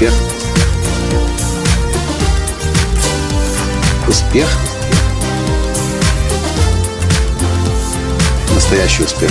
Успех. Успех. Настоящий успех.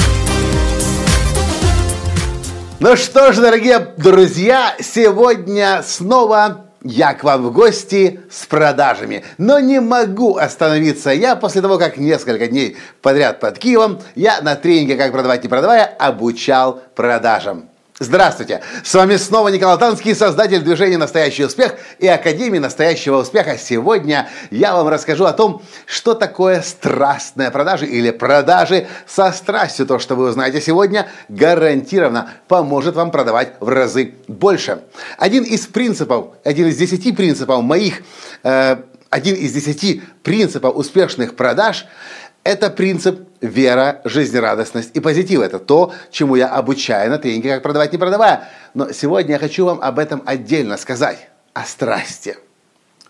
Ну что ж, дорогие друзья, сегодня снова я к вам в гости с продажами. Но не могу остановиться я после того, как несколько дней подряд под Киевом я на тренинге «Как продавать, не продавая» обучал продажам. Здравствуйте! С вами снова Николай Танский, создатель движения «Настоящий успех» и Академии настоящего успеха. Сегодня я вам расскажу о том, что такое страстная продажа или продажи со страстью. То, что вы узнаете сегодня, гарантированно поможет вам продавать в разы больше. Один из принципов, один из десяти принципов моих, э, один из десяти принципов успешных продаж – это принцип вера, жизнерадостность и позитив. Это то, чему я обучаю на тренинге «Как продавать, не продавая». Но сегодня я хочу вам об этом отдельно сказать. О страсти.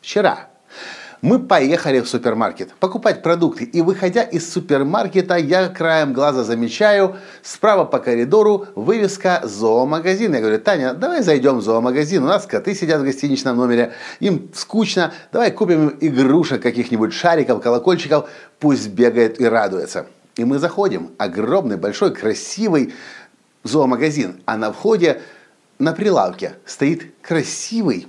Вчера мы поехали в супермаркет покупать продукты. И выходя из супермаркета, я краем глаза замечаю справа по коридору вывеска зоомагазин. Я говорю, Таня, давай зайдем в зоомагазин. У нас коты сидят в гостиничном номере, им скучно. Давай купим им игрушек, каких-нибудь шариков, колокольчиков. Пусть бегает и радуется. И мы заходим. Огромный, большой, красивый зоомагазин. А на входе на прилавке стоит красивый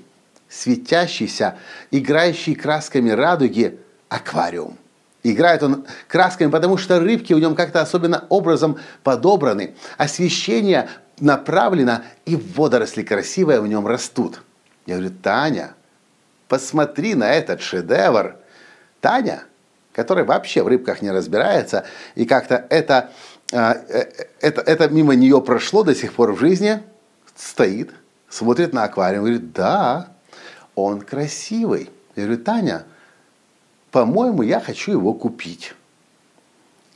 светящийся, играющий красками радуги аквариум. Играет он красками, потому что рыбки в нем как-то особенно образом подобраны. Освещение направлено, и водоросли красивые в нем растут. Я говорю, Таня, посмотри на этот шедевр. Таня, которая вообще в рыбках не разбирается, и как-то это, а, э, это, это мимо нее прошло до сих пор в жизни, стоит, смотрит на аквариум, говорит, да, он красивый. Я говорю, Таня, по-моему, я хочу его купить.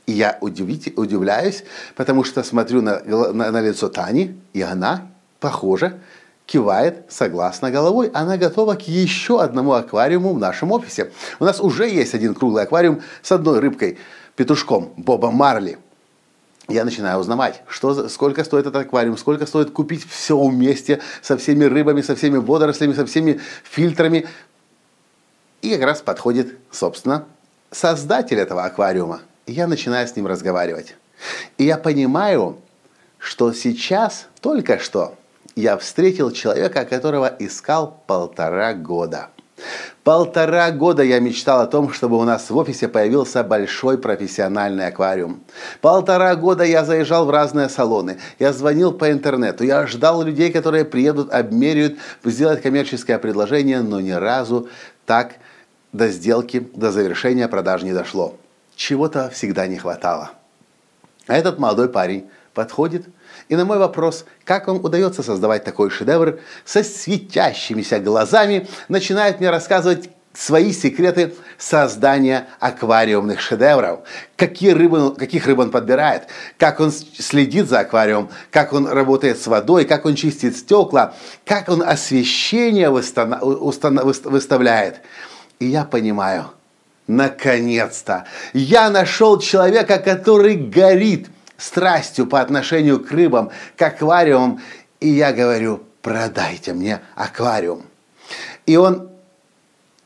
И я удивите, удивляюсь, потому что смотрю на, на, на лицо Тани, и она, похоже, кивает согласно головой. Она готова к еще одному аквариуму в нашем офисе. У нас уже есть один круглый аквариум с одной рыбкой, петушком, Боба Марли я начинаю узнавать, что, сколько стоит этот аквариум, сколько стоит купить все вместе со всеми рыбами, со всеми водорослями, со всеми фильтрами. И как раз подходит, собственно, создатель этого аквариума. Я начинаю с ним разговаривать. И я понимаю, что сейчас, только что, я встретил человека, которого искал полтора года. Полтора года я мечтал о том, чтобы у нас в офисе появился большой профессиональный аквариум. Полтора года я заезжал в разные салоны, я звонил по интернету, я ждал людей, которые приедут, обмеряют, сделать коммерческое предложение, но ни разу так до сделки, до завершения продаж не дошло. Чего-то всегда не хватало. А этот молодой парень подходит и на мой вопрос, как вам удается создавать такой шедевр со светящимися глазами, начинает мне рассказывать свои секреты создания аквариумных шедевров. Какие рыбы, каких рыб он подбирает, как он следит за аквариумом, как он работает с водой, как он чистит стекла, как он освещение выставляет. И я понимаю, наконец-то, я нашел человека, который горит страстью по отношению к рыбам, к аквариумам. И я говорю, продайте мне аквариум. И он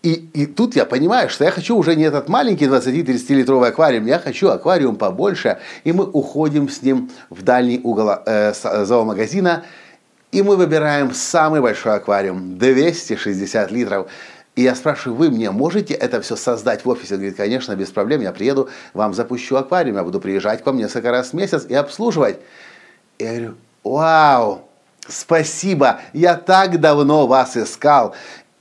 и, и тут я понимаю, что я хочу уже не этот маленький 20-30 литровый аквариум, я хочу аквариум побольше, и мы уходим с ним в дальний угол э, зоомагазина, и мы выбираем самый большой аквариум, 260 литров. И я спрашиваю, вы мне можете это все создать в офисе? Он говорит, конечно, без проблем, я приеду, вам запущу аквариум, я буду приезжать к вам несколько раз в месяц и обслуживать. Я говорю, вау, спасибо, я так давно вас искал,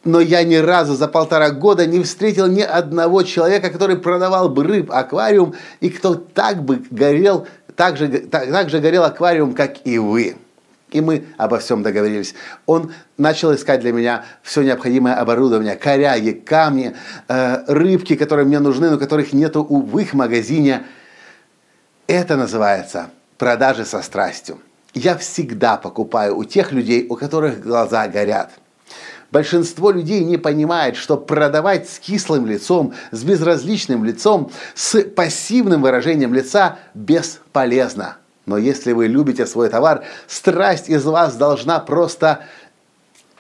но я ни разу за полтора года не встретил ни одного человека, который продавал бы рыб аквариум, и кто так бы горел, так же, так, так же горел аквариум, как и вы. И мы обо всем договорились. Он начал искать для меня все необходимое оборудование, коряги, камни, э, рыбки, которые мне нужны, но которых нету в их магазине. Это называется продажи со страстью. Я всегда покупаю у тех людей, у которых глаза горят. Большинство людей не понимает, что продавать с кислым лицом, с безразличным лицом, с пассивным выражением лица бесполезно. Но если вы любите свой товар, страсть из вас должна просто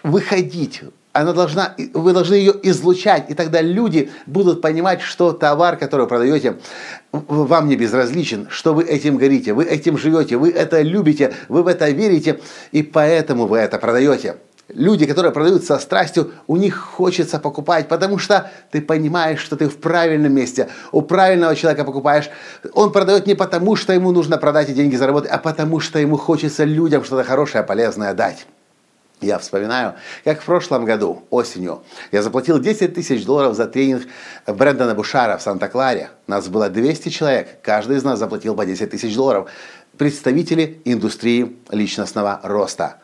выходить, она должна, вы должны ее излучать, и тогда люди будут понимать, что товар, который вы продаете, вам не безразличен, что вы этим горите, вы этим живете, вы это любите, вы в это верите, и поэтому вы это продаете. Люди, которые продают со страстью, у них хочется покупать, потому что ты понимаешь, что ты в правильном месте, у правильного человека покупаешь. Он продает не потому, что ему нужно продать и деньги заработать, а потому что ему хочется людям что-то хорошее, полезное дать. Я вспоминаю, как в прошлом году, осенью, я заплатил 10 тысяч долларов за тренинг Брэндона Бушара в Санта-Кларе. Нас было 200 человек, каждый из нас заплатил по 10 тысяч долларов. Представители индустрии личностного роста.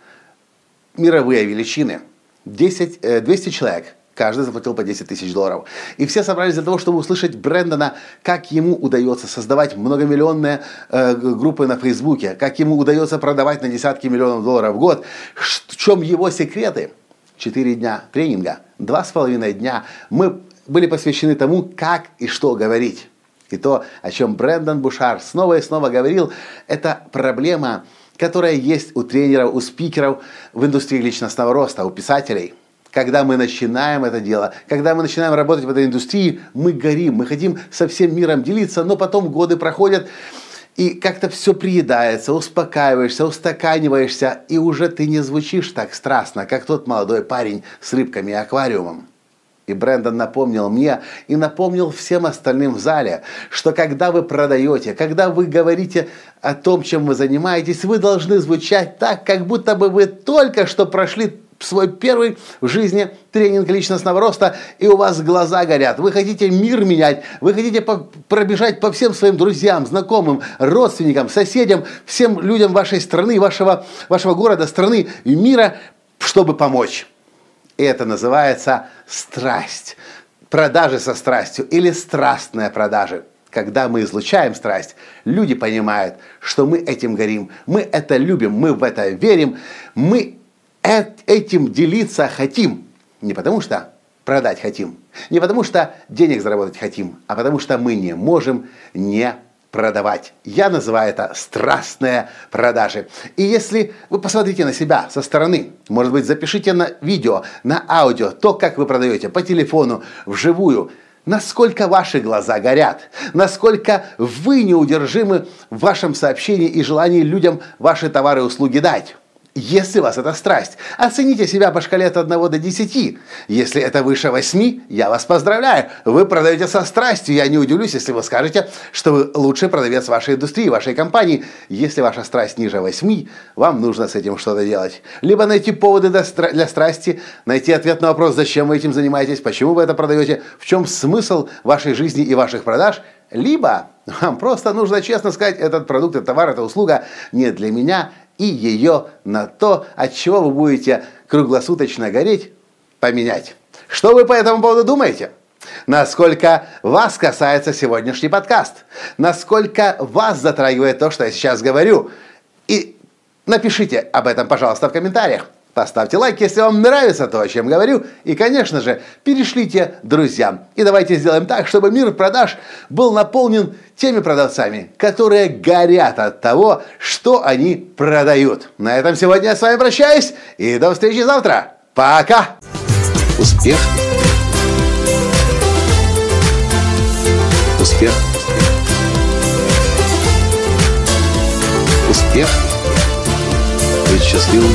Мировые величины. 10, 200 э, человек, Каждый заплатил по 10 тысяч долларов. И все собрались для того, чтобы услышать Брэндона, как ему удается создавать многомиллионные э, группы на Фейсбуке, как ему удается продавать на десятки миллионов долларов в год, в чем его секреты. Четыре дня тренинга, два с половиной дня мы были посвящены тому, как и что говорить. И то, о чем Брэндон Бушар снова и снова говорил, это проблема, которая есть у тренеров, у спикеров в индустрии личностного роста, у писателей – когда мы начинаем это дело, когда мы начинаем работать в этой индустрии, мы горим, мы хотим со всем миром делиться, но потом годы проходят, и как-то все приедается, успокаиваешься, устаканиваешься, и уже ты не звучишь так страстно, как тот молодой парень с рыбками и аквариумом. И Брэндон напомнил мне и напомнил всем остальным в зале, что когда вы продаете, когда вы говорите о том, чем вы занимаетесь, вы должны звучать так, как будто бы вы только что прошли свой первый в жизни тренинг личностного роста, и у вас глаза горят. Вы хотите мир менять, вы хотите по пробежать по всем своим друзьям, знакомым, родственникам, соседям, всем людям вашей страны, вашего, вашего города, страны и мира, чтобы помочь. Это называется страсть. Продажи со страстью или страстная продажи когда мы излучаем страсть, люди понимают, что мы этим горим, мы это любим, мы в это верим, мы этим делиться хотим. Не потому что продать хотим, не потому что денег заработать хотим, а потому что мы не можем не продавать. Я называю это страстные продажи. И если вы посмотрите на себя со стороны, может быть, запишите на видео, на аудио то, как вы продаете по телефону, вживую, насколько ваши глаза горят, насколько вы неудержимы в вашем сообщении и желании людям ваши товары и услуги дать. Если вас это страсть, оцените себя по шкале от 1 до 10. Если это выше 8, я вас поздравляю. Вы продаете со страстью. Я не удивлюсь, если вы скажете, что вы лучший продавец вашей индустрии, вашей компании. Если ваша страсть ниже 8, вам нужно с этим что-то делать. Либо найти поводы для страсти, найти ответ на вопрос, зачем вы этим занимаетесь, почему вы это продаете, в чем смысл вашей жизни и ваших продаж, либо вам просто нужно честно сказать, этот продукт, этот товар, эта услуга не для меня, и ее на то, от чего вы будете круглосуточно гореть, поменять. Что вы по этому поводу думаете? Насколько вас касается сегодняшний подкаст? Насколько вас затрагивает то, что я сейчас говорю? И напишите об этом, пожалуйста, в комментариях. Поставьте лайк, если вам нравится то, о чем говорю. И, конечно же, перешлите друзьям. И давайте сделаем так, чтобы мир продаж был наполнен теми продавцами, которые горят от того, что они продают. На этом сегодня я с вами прощаюсь. И до встречи завтра. Пока! Успех! Успех! Успех! Быть счастливым!